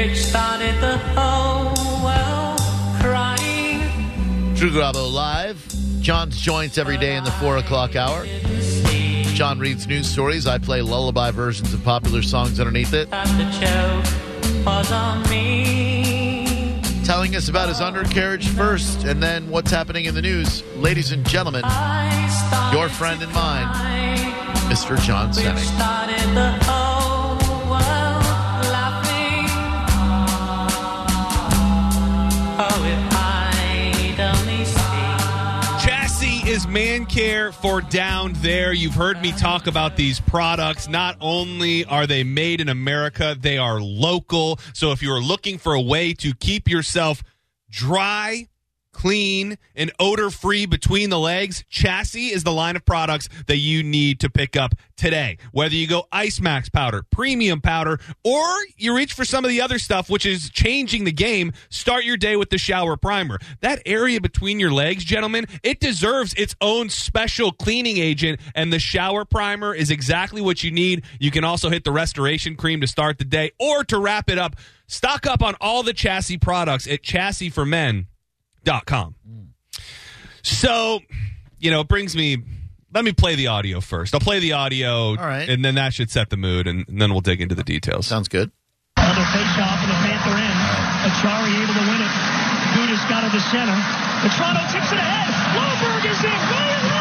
which started the whole world crying. Drew Garabo live. John's joints every day in the four o'clock hour. John reads news stories. I play lullaby versions of popular songs underneath it. That the joke was on me. Telling us about his undercarriage first and then what's happening in the news. Ladies and gentlemen, your friend and mine, Mr. John Senning. Chassis is man care for down there. You've heard me talk about these products. Not only are they made in America, they are local. So if you're looking for a way to keep yourself dry, clean, and odor free between the legs, Chassis is the line of products that you need to pick up today. Whether you go Ice Max powder, premium powder, or you reach for some of the other stuff, which is changing the game, start your day with the shower primer. That area between your legs, gentlemen, it deserves its own special cleaning agent, and the shower primer is exactly what you need. You can also hit the restoration cream to start the day or to wrap it up. Stock up on all the chassis products at chassisformen.com. Mm. So, you know, it brings me. Let me play the audio first. I'll play the audio, right. and then that should set the mood, and, and then we'll dig into the details. Sounds good. Another face off in the Panther end. Achari able to win it. Gudas got it to center. The Toronto tips it ahead. Lomberg is in. Ryan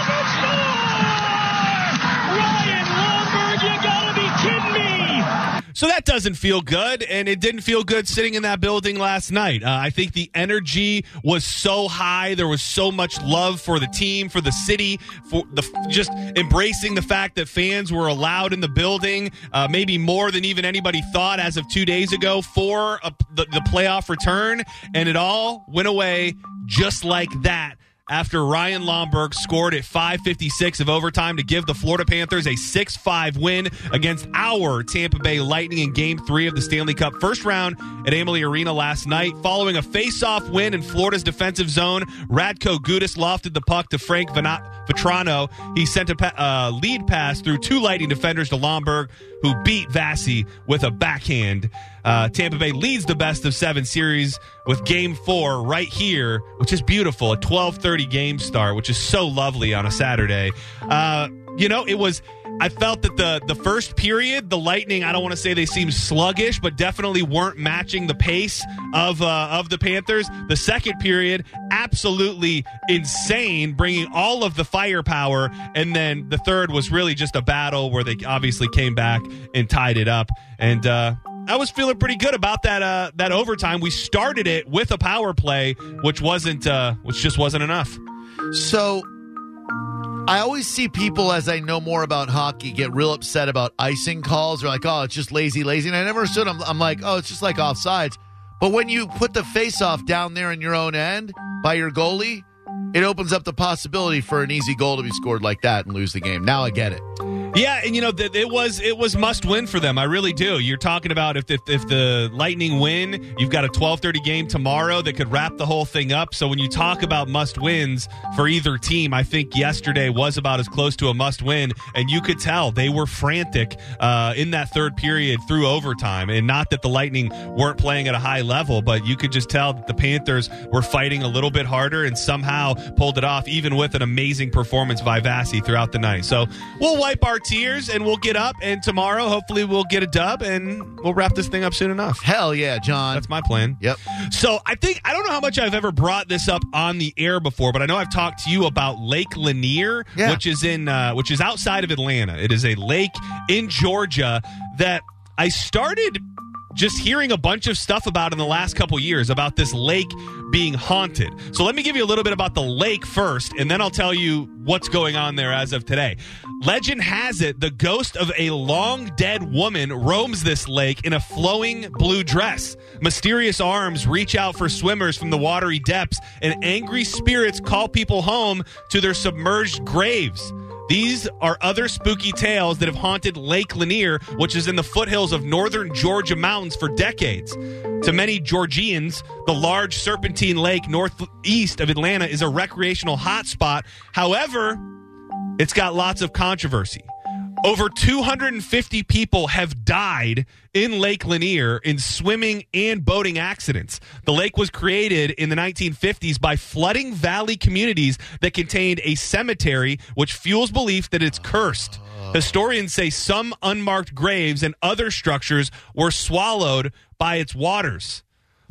So that doesn't feel good, and it didn't feel good sitting in that building last night. Uh, I think the energy was so high. There was so much love for the team, for the city, for the just embracing the fact that fans were allowed in the building, uh, maybe more than even anybody thought as of two days ago for a, the, the playoff return, and it all went away just like that after Ryan Lomberg scored at 5:56 of overtime to give the Florida Panthers a 6-5 win against our Tampa Bay Lightning in Game 3 of the Stanley Cup first round at Amalie Arena last night. Following a face-off win in Florida's defensive zone, Radko Gudas lofted the puck to Frank Vatrano. He sent a pa- uh, lead pass through two Lightning defenders to Lomberg, who beat Vassy with a backhand. Uh, Tampa Bay leads the best of seven series with Game Four right here, which is beautiful. A twelve thirty game start, which is so lovely on a Saturday. Uh, you know, it was. I felt that the the first period, the Lightning. I don't want to say they seemed sluggish, but definitely weren't matching the pace of uh, of the Panthers. The second period, absolutely insane, bringing all of the firepower, and then the third was really just a battle where they obviously came back and tied it up. And uh, I was feeling pretty good about that uh, that overtime. We started it with a power play, which wasn't uh, which just wasn't enough. So I always see people as I know more about hockey get real upset about icing calls. They're like, oh, it's just lazy, lazy. And I never understood. I'm, I'm like, oh, it's just like offsides. But when you put the face off down there in your own end by your goalie, it opens up the possibility for an easy goal to be scored like that and lose the game. Now I get it. Yeah, and you know it was it was must win for them. I really do. You're talking about if if, if the Lightning win, you've got a 12:30 game tomorrow that could wrap the whole thing up. So when you talk about must wins for either team, I think yesterday was about as close to a must win, and you could tell they were frantic uh, in that third period through overtime. And not that the Lightning weren't playing at a high level, but you could just tell that the Panthers were fighting a little bit harder and somehow pulled it off, even with an amazing performance by Vassy throughout the night. So we'll wipe our tears and we'll get up, and tomorrow hopefully we'll get a dub and we'll wrap this thing up soon enough. Hell yeah, John. That's my plan. Yep. So I think I don't know how much I've ever brought this up on the air before, but I know I've talked to you about Lake Lanier, Yeah. which is in uh, which is outside of Atlanta. It is a lake in Georgia that I started just hearing a bunch of stuff about in the last couple years about this lake being haunted. So let me give you a little bit about the lake first, and then I'll tell you what's going on there as of today. Legend has it the ghost of a long dead woman roams this lake in a flowing blue dress. Mysterious arms reach out for swimmers from the watery depths, and angry spirits call people home to their submerged graves. These are other spooky tales that have haunted Lake Lanier, which is in the foothills of northern Georgia mountains for decades. To many Georgians, the large serpentine lake northeast of Atlanta is a recreational hotspot. However, it's got lots of controversy. Over 250 people have died in Lake Lanier in swimming and boating accidents. The lake was created in the 1950s by flooding valley communities that contained a cemetery, which fuels belief that it's cursed. Historians say some unmarked graves and other structures were swallowed by its waters.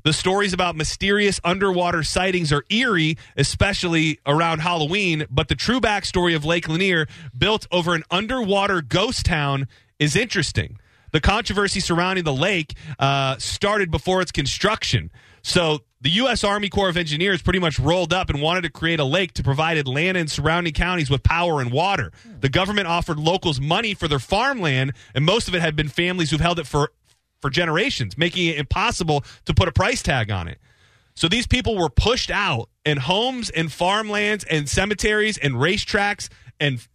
The stories about mysterious underwater sightings are eerie, especially around Halloween, but the true backstory of Lake Lanier, built over an underwater ghost town, is interesting. The controversy surrounding the lake uh, started before its construction. So the U.S. Army Corps of Engineers pretty much rolled up and wanted to create a lake to provide Atlanta and surrounding counties with power and water. The government offered locals money for their farmland, and most of it had been families who've held it for for generations, making it impossible to put a price tag on it. So these people were pushed out, and homes and farmlands and cemeteries and racetracks and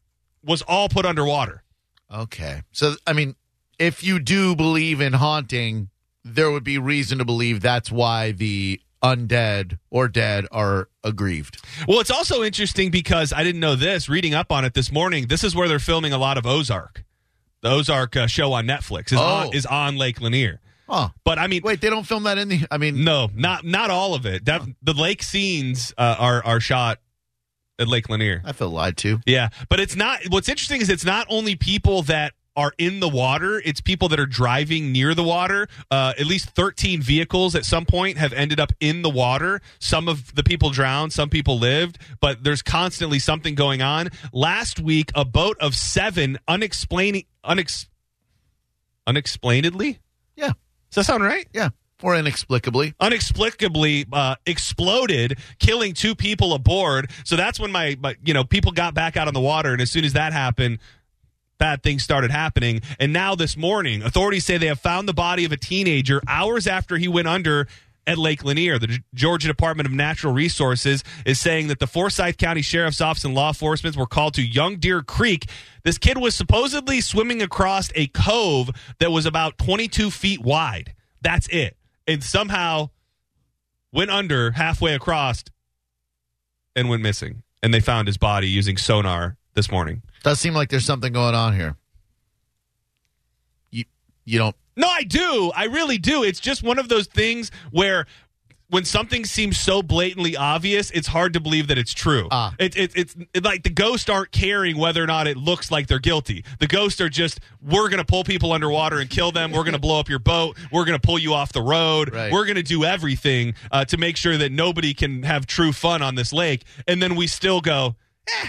was all put underwater. Okay. So, I mean, if you do believe in haunting, there would be reason to believe that's why the undead or dead are aggrieved. Well, it's also interesting because I didn't know this. Reading up on it this morning, this is where they're filming a lot of Ozark. The Ozark uh, show on Netflix is Oh. on is on Lake Lanier. Huh. But I mean, Wait, they don't film that in the. I mean, no, not not all of it. That, the lake scenes uh, are are shot at Lake Lanier. I feel lied to. Yeah, but it's not. What's interesting is it's not only people that are in the water; it's people that are driving near the water. Uh, at least thirteen vehicles at some point have ended up in the water. Some of the people drowned, some people lived, but there's constantly something going on. Last week, a boat of seven unexplaining unex, unexplainedly. Yeah. Does that sound right? Yeah. Or inexplicably. unexplicably uh, exploded, killing two people aboard. So that's when my, my, you know, people got back out on the water, and as soon as that happened, bad things started happening. And now this morning, authorities say they have found the body of a teenager hours after he went under. At Lake Lanier, the Georgia Department of Natural Resources is saying that the Forsyth County Sheriff's Office and law enforcement were called to Young Deer Creek. This kid was supposedly swimming across a cove that was about 22 feet wide. That's it. And somehow went under halfway across and went missing. And they found his body using sonar this morning. Does seem like there's something going on here. You you don't No, I do. I really do. It's just one of those things where when something seems so blatantly obvious, it's hard to believe that it's true. Ah. It, it, it's it, like the ghosts aren't caring whether or not it looks like they're guilty. The ghosts are just, we're going to pull people underwater and kill them. We're going to blow up your boat. We're going to pull you off the road. Right. We're going to do everything uh, to make sure that nobody can have true fun on this lake. And then we still go, eh,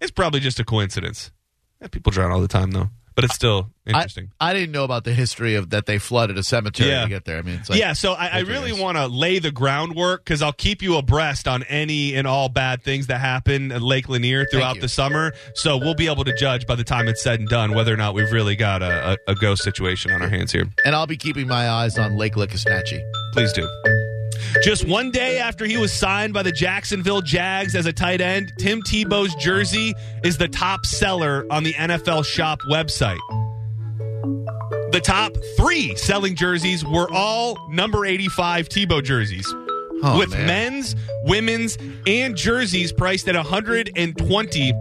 it's probably just a coincidence. Eh, people drown all the time, though. But it's still interesting. I didn't know about the history of that they flooded a cemetery Yeah. to get there. I mean, it's like, yeah, so I, I really want to lay the groundwork because I'll keep you abreast on any and all bad things that happen at Lake Lanier throughout the summer. So we'll be able to judge by the time it's said and done whether or not we've really got a, a, a ghost situation on our hands here. and I'll be keeping my eyes on Lake Lickasnatchee. Please do. Just one day after he was signed by the Jacksonville Jags as a tight end, Tim Tebow's jersey is the top seller on the NFL shop website. The top three selling jerseys were all number 85 Tebow jerseys. Oh, with man. men's, women's, and jerseys priced at 120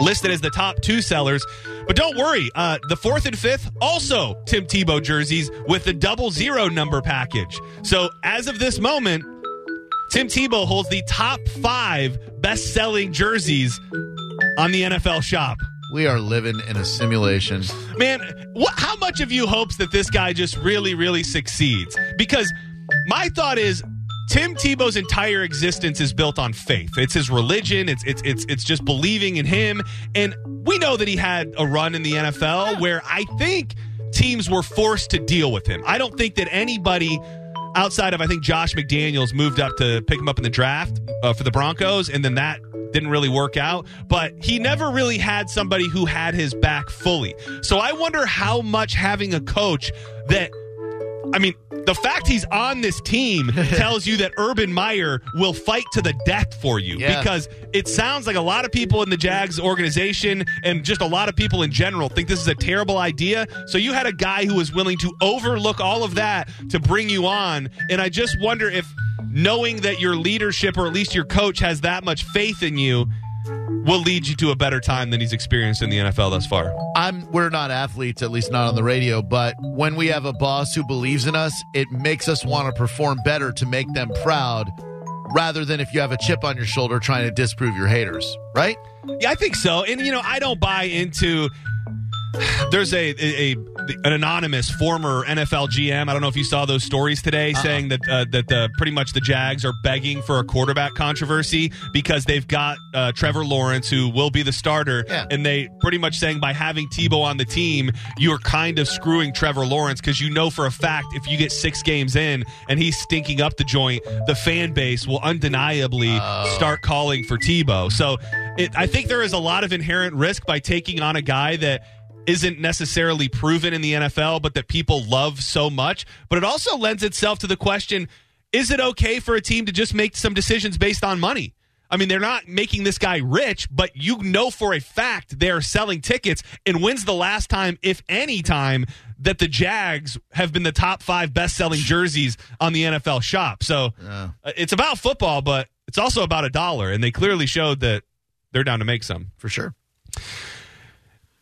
listed as the top two sellers. But don't worry, uh, the fourth and fifth also Tim Tebow jerseys with the double zero number package. So as of this moment, Tim Tebow holds the top five best selling jerseys on the NFL shop. We are living in a simulation. Man, what, how much of you hopes that this guy just really, really succeeds? Because my thought is Tim Tebow's entire existence is built on faith. It's his religion. It's it's it's it's just believing in him. And we know that he had a run in the NFL where I think teams were forced to deal with him. I don't think that anybody outside of I think Josh McDaniels moved up to pick him up in the draft uh, for the Broncos, and then that didn't really work out. But he never really had somebody who had his back fully. So I wonder how much having a coach that. I mean, the fact he's on this team tells you that Urban Meyer will fight to the death for you Yeah. because it sounds like a lot of people in the Jags organization and just a lot of people in general think this is a terrible idea. So you had a guy who was willing to overlook all of that to bring you on. And I just wonder if knowing that your leadership or at least your coach has that much faith in you, will lead you to a better time than he's experienced in the NFL thus far. I'm we're not athletes, at least not on the radio, but when we have a boss who believes in us, it makes us want to perform better to make them proud rather than if you have a chip on your shoulder trying to disprove your haters, right? Yeah, I think so. And you know, I don't buy into there's a, a, a an anonymous former NFL GM. I don't know if you saw those stories today, Uh-uh. saying that uh, that the pretty much the Jags are begging for a quarterback controversy because they've got uh, Trevor Lawrence, who will be the starter, Yeah. and they pretty much saying by having Tebow on the team, you are kind of screwing Trevor Lawrence because you know for a fact if you get six games in and he's stinking up the joint, the fan base will undeniably start calling for Tebow. So it, I think there is a lot of inherent risk by taking on a guy that isn't necessarily proven in the NFL, but that people love so much. But it also lends itself to the question is it okay for a team to just make some decisions based on money? I mean, they're not making this guy rich, but you know for a fact they're selling tickets. And when's the last time, if any time, that the Jags have been the top five best selling jerseys on the NFL shop? So uh, it's about football, but it's also about a dollar. And they clearly showed that they're down to make some. For sure.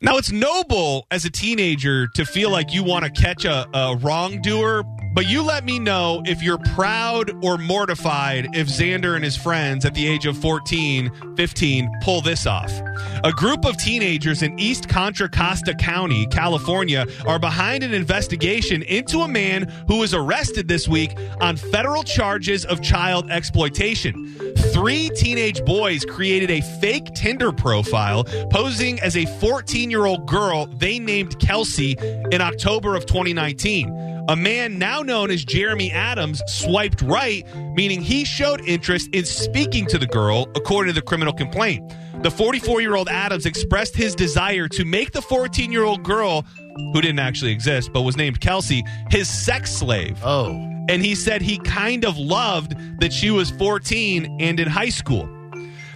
Now, it's noble as a teenager to feel like you want to catch a, a wrongdoer, but you let me know if you're proud or mortified if Xander and his friends at the age of 14, 15 pull this off. A group of teenagers in East Contra Costa County, California, are behind an investigation into a man who was arrested this week on federal charges of child exploitation. Three teenage boys created a fake Tinder profile posing as a 14 year old girl they named Kelsey in October of 2019. A man now known as Jeremy Adams swiped right, meaning he showed interest in speaking to the girl, according to the criminal complaint. The 44 year old Adams expressed his desire to make the 14 year old girl, who didn't actually exist but was named Kelsey, his sex slave Oh. and he said he kind of loved that she was 14 and in high school.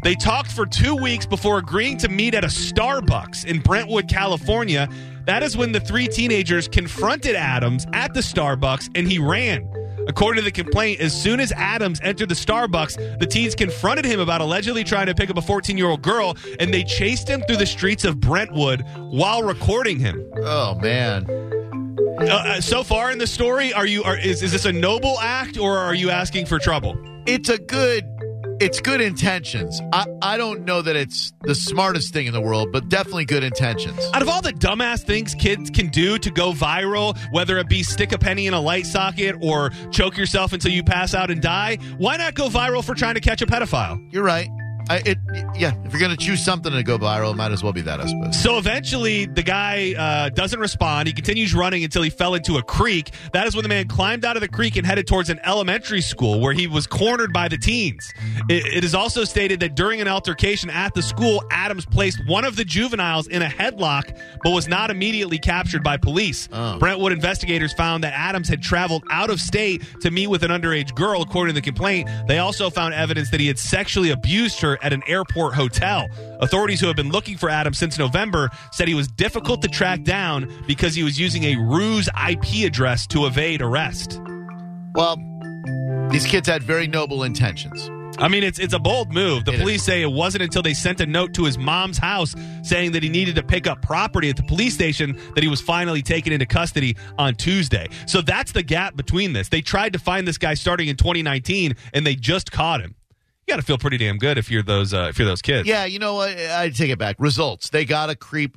They talked for two weeks before agreeing to meet at a Starbucks in Brentwood, California. That is when the three teenagers confronted Adams at the Starbucks and he ran. According to the complaint, as soon as Adams entered the Starbucks, the teens confronted him about allegedly trying to pick up a 14 year old girl and they chased him through the streets of Brentwood while recording him. Oh man. Uh, Uh, so far in the story, are you are, is, is this a noble act or are you asking for trouble? It's a good it's good intentions. I, I don't know that it's the smartest thing in the world, but definitely good intentions. Out of all the dumbass things kids can do to go viral, whether it be stick a penny in a light socket or choke yourself until you pass out and die, why not go viral for trying to catch a pedophile? You're right. I, it yeah, if you're gonna choose something to go viral, it might as well be that, I suppose. So eventually, the guy uh, doesn't respond. He continues running until he fell into a creek. That is when the man climbed out of the creek and headed towards an elementary school where he was cornered by the teens. It, it is also stated that during an altercation at the school, Adams placed one of the juveniles in a headlock but was not immediately captured by police. Oh. Brentwood investigators found that Adams had traveled out of state to meet with an underage girl, according to the complaint. They also found evidence that he had sexually abused her at an airport hotel. Authorities who have been looking for Adams since November said he was difficult to track down because he was using a ruse IP address to evade arrest. Well, these kids had very noble intentions. I mean, it's it's a bold move. The It police say it wasn't until they sent a note to his mom's house saying that he needed to pick up property at the police station that he was finally taken into custody on Tuesday. So that's the gap between this. They tried to find this guy starting in 2019, and they just caught him. You got to feel pretty damn good if you're those uh, if you're those kids. Yeah, you know what? I take it back. Results. They got a creep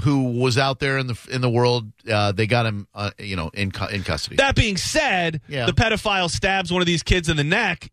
who was out there in the in the world. Uh, they got him, uh, you know, in cu- in custody. That being said, Yeah. the pedophile stabs one of these kids in the neck.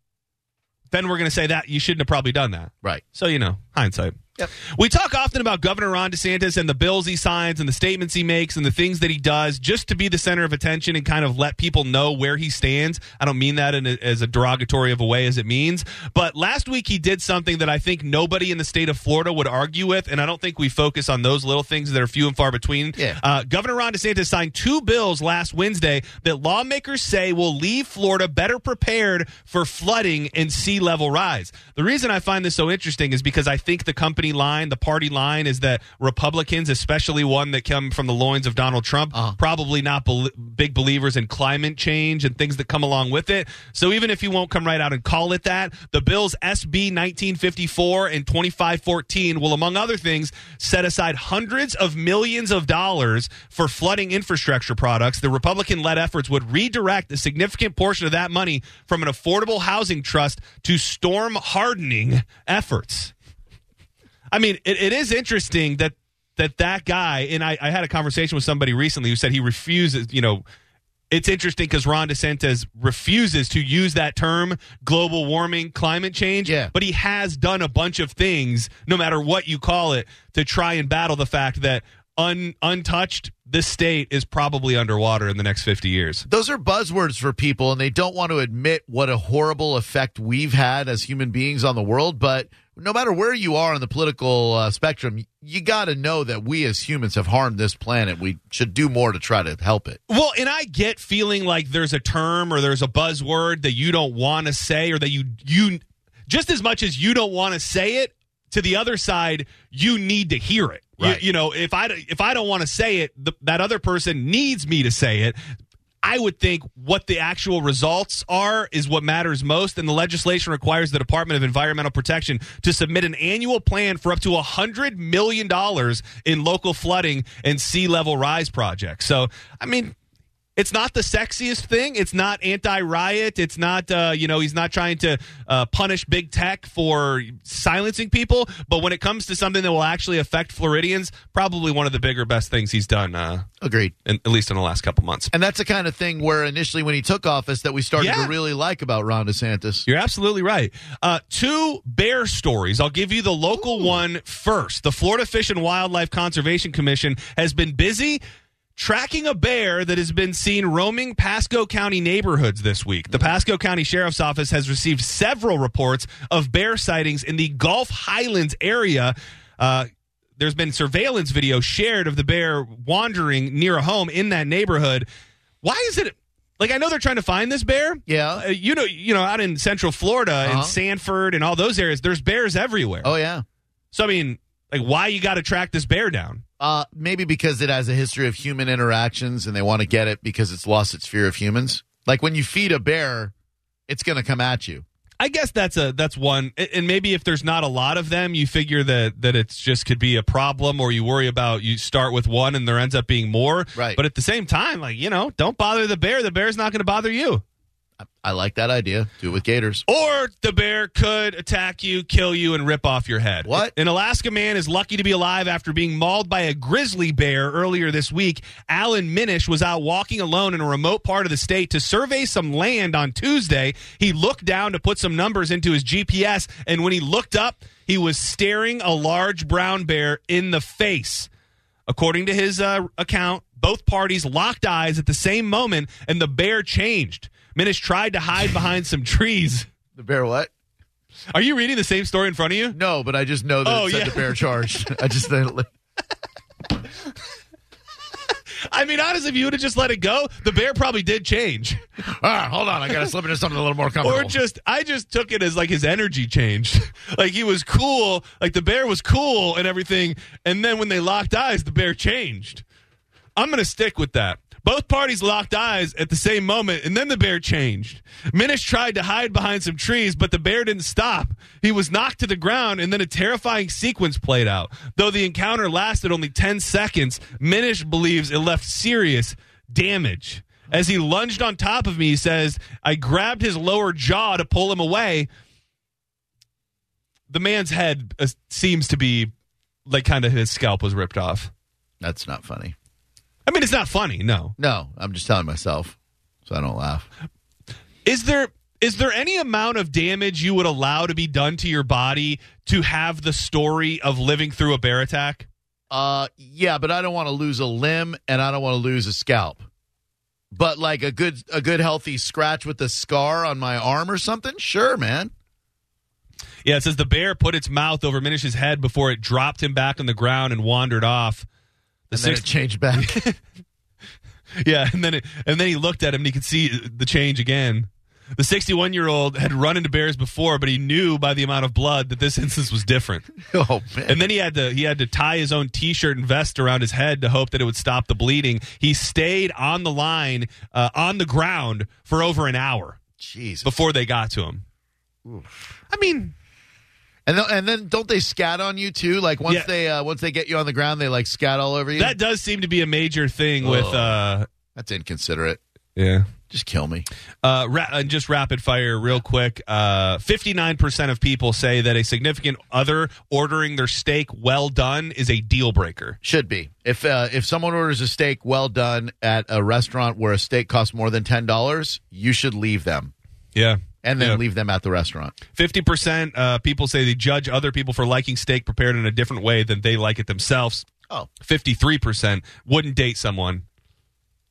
Then we're going to say that you shouldn't have probably done that. right. So, you know, hindsight. Yep. We talk often about Governor Ron DeSantis and the bills he signs and the statements he makes and the things that he does just to be the center of attention and kind of let people know where he stands. I don't mean that in a, as a derogatory of a way as it means. But last week he did something that I think nobody in the state of Florida would argue with, and I don't think we focus on those little things that are few and far between. Yeah. Uh, Governor Ron DeSantis signed two bills last Wednesday that lawmakers say will leave Florida better prepared for flooding and sea level rise. The reason I find this so interesting is because I think the company company line, the party line, is that Republicans, especially one that come from the loins of Donald Trump, Uh-huh. probably not bel big believers in climate change and things that come along with it. So even if you won't come right out and call it that, the bills SB 1954 and 2514 will, among other things, set aside hundreds of millions of dollars for flooding infrastructure products. The Republican led efforts would redirect a significant portion of that money from an affordable housing trust to storm hardening efforts. I mean, it, it is interesting that that that guy and I, I had a conversation with somebody recently who said he refuses. You know, it's interesting because Ron DeSantis refuses to use that term, global warming, climate change. Yeah. but he has done a bunch of things, no matter what you call it, to try and battle the fact that un, untouched, this state is probably underwater in the next fifty years. Those are buzzwords for people, and they don't want to admit what a horrible effect we've had as human beings on the world. But no matter where you are on the political uh, spectrum, you got to know that we as humans have harmed this planet. We should do more to try to help it. Well, and I get feeling like there's a term or there's a buzzword that you don't want to say or that you you just as much as you don't want to say it to the other side, you need to hear it. You- Right. You, know, if I if I don't want to say it, the, that other person needs me to say it. I would think what the actual results are is what matters most, and the legislation requires the Department of Environmental Protection to submit an annual plan for up to a hundred million dollars in local flooding and sea level rise projects. So, I mean, it's not the sexiest thing. It's not anti-riot. It's not, uh, you know, he's not trying to uh, punish big tech for silencing people. But when it comes to something that will actually affect Floridians, probably one of the bigger, best things he's done, uh, Agreed. in, at least in the last couple months. And that's the kind of thing where initially, when he took office, that we started Yeah. to really like about Ron DeSantis. You're absolutely right. Uh, two bear stories. I'll give you the local one first. The Florida Fish and Wildlife Conservation Commission has been busy tracking a bear that has been seen roaming Pasco County neighborhoods this week. The Pasco County Sheriff's Office has received several reports of bear sightings in the Gulf Highlands area. Uh, there's been surveillance video shared of the bear wandering near a home in that neighborhood. Why is it like I know they're trying to find this bear? Yeah. Uh, you know, you know, out in Central Florida Uh-huh. and Sanford and all those areas, there's bears everywhere. Oh, yeah. So I mean, like, why you got to track this bear down? Uh, maybe because it has a history of human interactions and they want to get it because it's lost its fear of humans. Like when you feed a bear, it's going to come at you. I guess that's a that's one, and maybe if there's not a lot of them, you figure that that it's just could be a problem, or you worry about you start with one and there ends up being more. Right. But at the same time, like you know, don't bother the bear. The bear's not going to bother you. I like that idea. Do it with gators. Or the bear could attack you, kill you, and rip off your head. What? An Alaska man is lucky to be alive after being mauled by a grizzly bear earlier this week. Alan Minish was out walking alone in a remote part of the state to survey some land on Tuesday. He looked down to put some numbers into his GPS, and when he looked up, he was staring a large brown bear in the face. According to his uh, account, both parties locked eyes at the same moment, and the bear changed. Minish tried to hide behind some trees. The bear what? Are you reading the same story in front of you? No, but I just know that Oh, it said yeah. the bear charged. I just I mean, honestly, if you would have just let it go, the bear probably did change. ah, hold on. I got to slip into something a little more comfortable. Or just, I just took it as like his energy changed. like he was cool, like the bear was cool and everything. And then when they locked eyes, the bear changed. I'm going to stick with that. Both parties locked eyes at the same moment, and then the bear changed. Minish tried to hide behind some trees, but the bear didn't stop. He was knocked to the ground, and then a terrifying sequence played out. Though the encounter lasted only 10 seconds, Minish believes it left serious damage. As he lunged on top of me, he says, I grabbed his lower jaw to pull him away. The man's head uh, seems to be like kind of his scalp was ripped off. That's not funny. I mean, it's not funny, no. No, I'm just telling myself so I don't laugh. Is there is there any amount of damage you would allow to be done to your body to have the story of living through a bear attack? Uh, yeah, but I don't want to lose a limb and I don't want to lose a scalp. But like a good a good healthy scratch with a scar on my arm or something, sure, man. Yeah, it says the bear put its mouth over Minish's head before it dropped him back on the ground and wandered off. The And sixth- it changed back. Yeah, and then it, and then he looked at him and he could see the change again. The 61 year old had run into bears before, but he knew by the amount of blood that this instance was different. Oh man. And then he had to he had to tie his own T-shirt and vest around his head to hope that it would stop the bleeding. He stayed on the line uh, on the ground for over an hour Jeez. before they got to him. I mean, And then, and then don't they scat on you too? Like once Yeah. they uh, once they get you on the ground, they like scat all over you. that does seem to be a major thing with Oh. uh, That's inconsiderate. yeah. Just kill me. Uh, ra- and just rapid fire, real quick. Uh, Fifty-nine percent of people say that a significant other ordering their steak well done is a deal breaker. Should be. If uh, if someone orders a steak well done at a restaurant where a steak costs more than ten dollars, you should leave them Yeah, and then Yeah. leave them at the restaurant. Fifty percent uh, people say they judge other people for liking steak prepared in a different way than they like it themselves. Oh, Fifty-three percent wouldn't date someone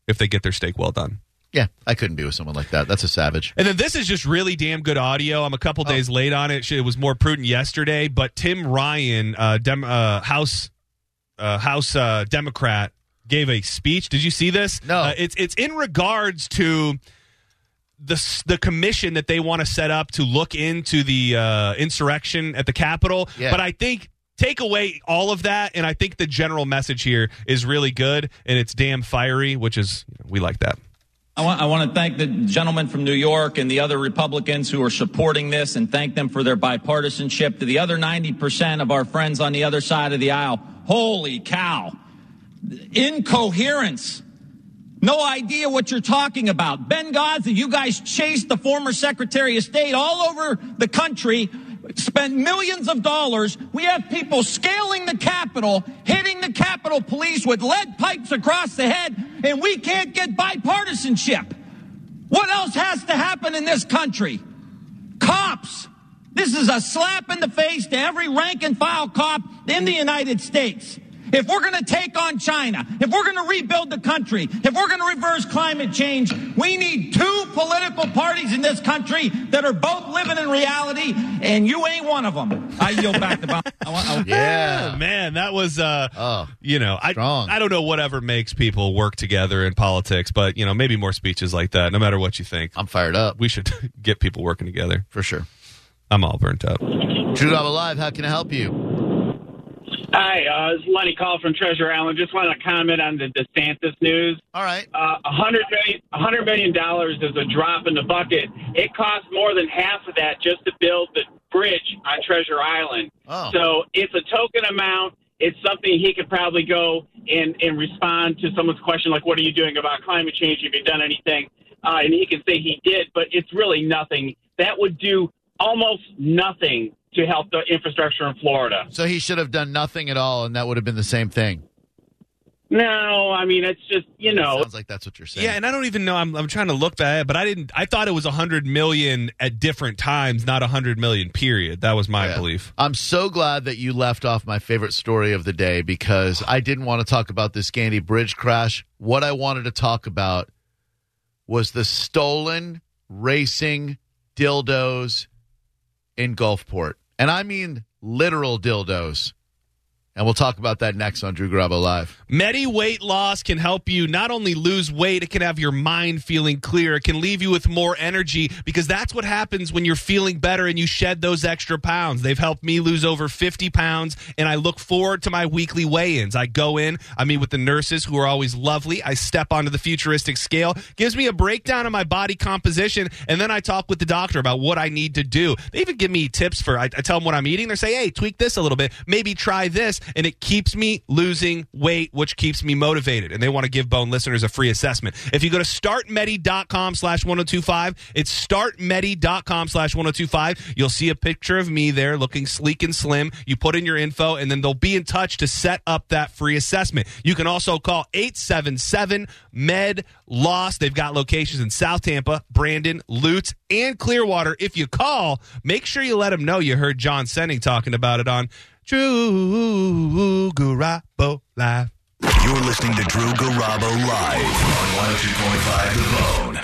if they get their steak well done. yeah, I couldn't be with someone like that. That's a savage. And then this is just really damn good audio. I'm a couple days late on it. It was more prudent yesterday, but Tim Ryan, uh, Dem- uh, House uh, House uh, Democrat, gave a speech. Did you see this? No. Uh, it's it's in regards to the the commission that they want to set up to look into the uh, insurrection at the Capitol. Yeah. But I think. Take away all of that, and I think the general message here is really good, and it's damn fiery, which is we like that. I want, I want to thank the gentleman from New York and the other Republicans who are supporting this and thank them for their bipartisanship. To the other 90% of our friends on the other side of the aisle, holy cow. Incoherence. No idea what you're talking about. Benghazi, you guys chased the former Secretary of State all over the country, spent millions of dollars. We have people scaling the Capitol, hitting the Capitol Police with lead pipes across the head, and we can't get bipartisanship. What else has to happen in this country? Cops. This is a slap in the face to every rank and file cop in the United States. If we're going to take on China, if we're going to rebuild the country, if we're going to reverse climate change, we need two political parties in this country that are both living in reality, and you ain't one of them. I yield back the ball. I want- I- Yeah. man, that was uh Oh, you know, I strong. I don't know whatever makes people work together in politics, but you know, maybe more speeches like that, no matter what you think. I'm fired up we should get people working together. for sure. I'm all burnt up. Drew Garabo Live, how can I help you? Hi, uh, this is Lenny Call from Treasure Island. Just want to comment on the DeSantis news. All right. Uh, a hundred million, a hundred million dollars is a drop in the bucket. It costs more than half of that just to build the bridge on Treasure Island. Oh. So it's a token amount. It's something he could probably go and, and respond to someone's question like, "What are you doing about climate change? Have you done anything?" Uh, and he can say he did, but it's really nothing. That would do almost nothing to help the infrastructure in Florida. So he should have done nothing at all, and that would have been the same thing. No, I mean it's just you know Sounds like that's what you're saying. Yeah, and I don't even know. I'm, I'm trying to look that, but I didn't. I thought it was 100 million at different times, not 100 million. Period. That was my Yeah. belief. I'm so glad that you left off my favorite story of the day because I didn't want to talk about this Gandy Bridge crash. What I wanted to talk about was the stolen racing dildos in Gulfport. And I mean literal dildos. And we'll talk about that next on Drew Garabo Live. Medi weight loss can help you not only lose weight, it can have your mind feeling clear. It can leave you with more energy because that's what happens when you're feeling better and you shed those extra pounds. They've helped me lose over 50 pounds and I look forward to my weekly weigh ins. I go in, I meet with the nurses who are always lovely. I step onto the futuristic scale, gives me a breakdown of my body composition, and then I talk with the doctor about what I need to do. They even give me tips for, I, I tell them what I'm eating. They say, hey, tweak this a little bit, maybe try this, and it keeps me losing weight, which keeps me motivated. And they want to give Bone listeners a free assessment. If you go to startmedi.com slash 1025, it's startmedi.com slash 1025. You'll see a picture of me there looking sleek and slim. You put in your info, and then they'll be in touch to set up that free assessment. You can also call 877 MED LOSS. They've got locations in South Tampa, Brandon, Lutz, and Clearwater. If you call, make sure you let them know you heard John Senning talking about it on Drew Garabo Live. You're listening to Drew Garabo live on 102.5 The Bone.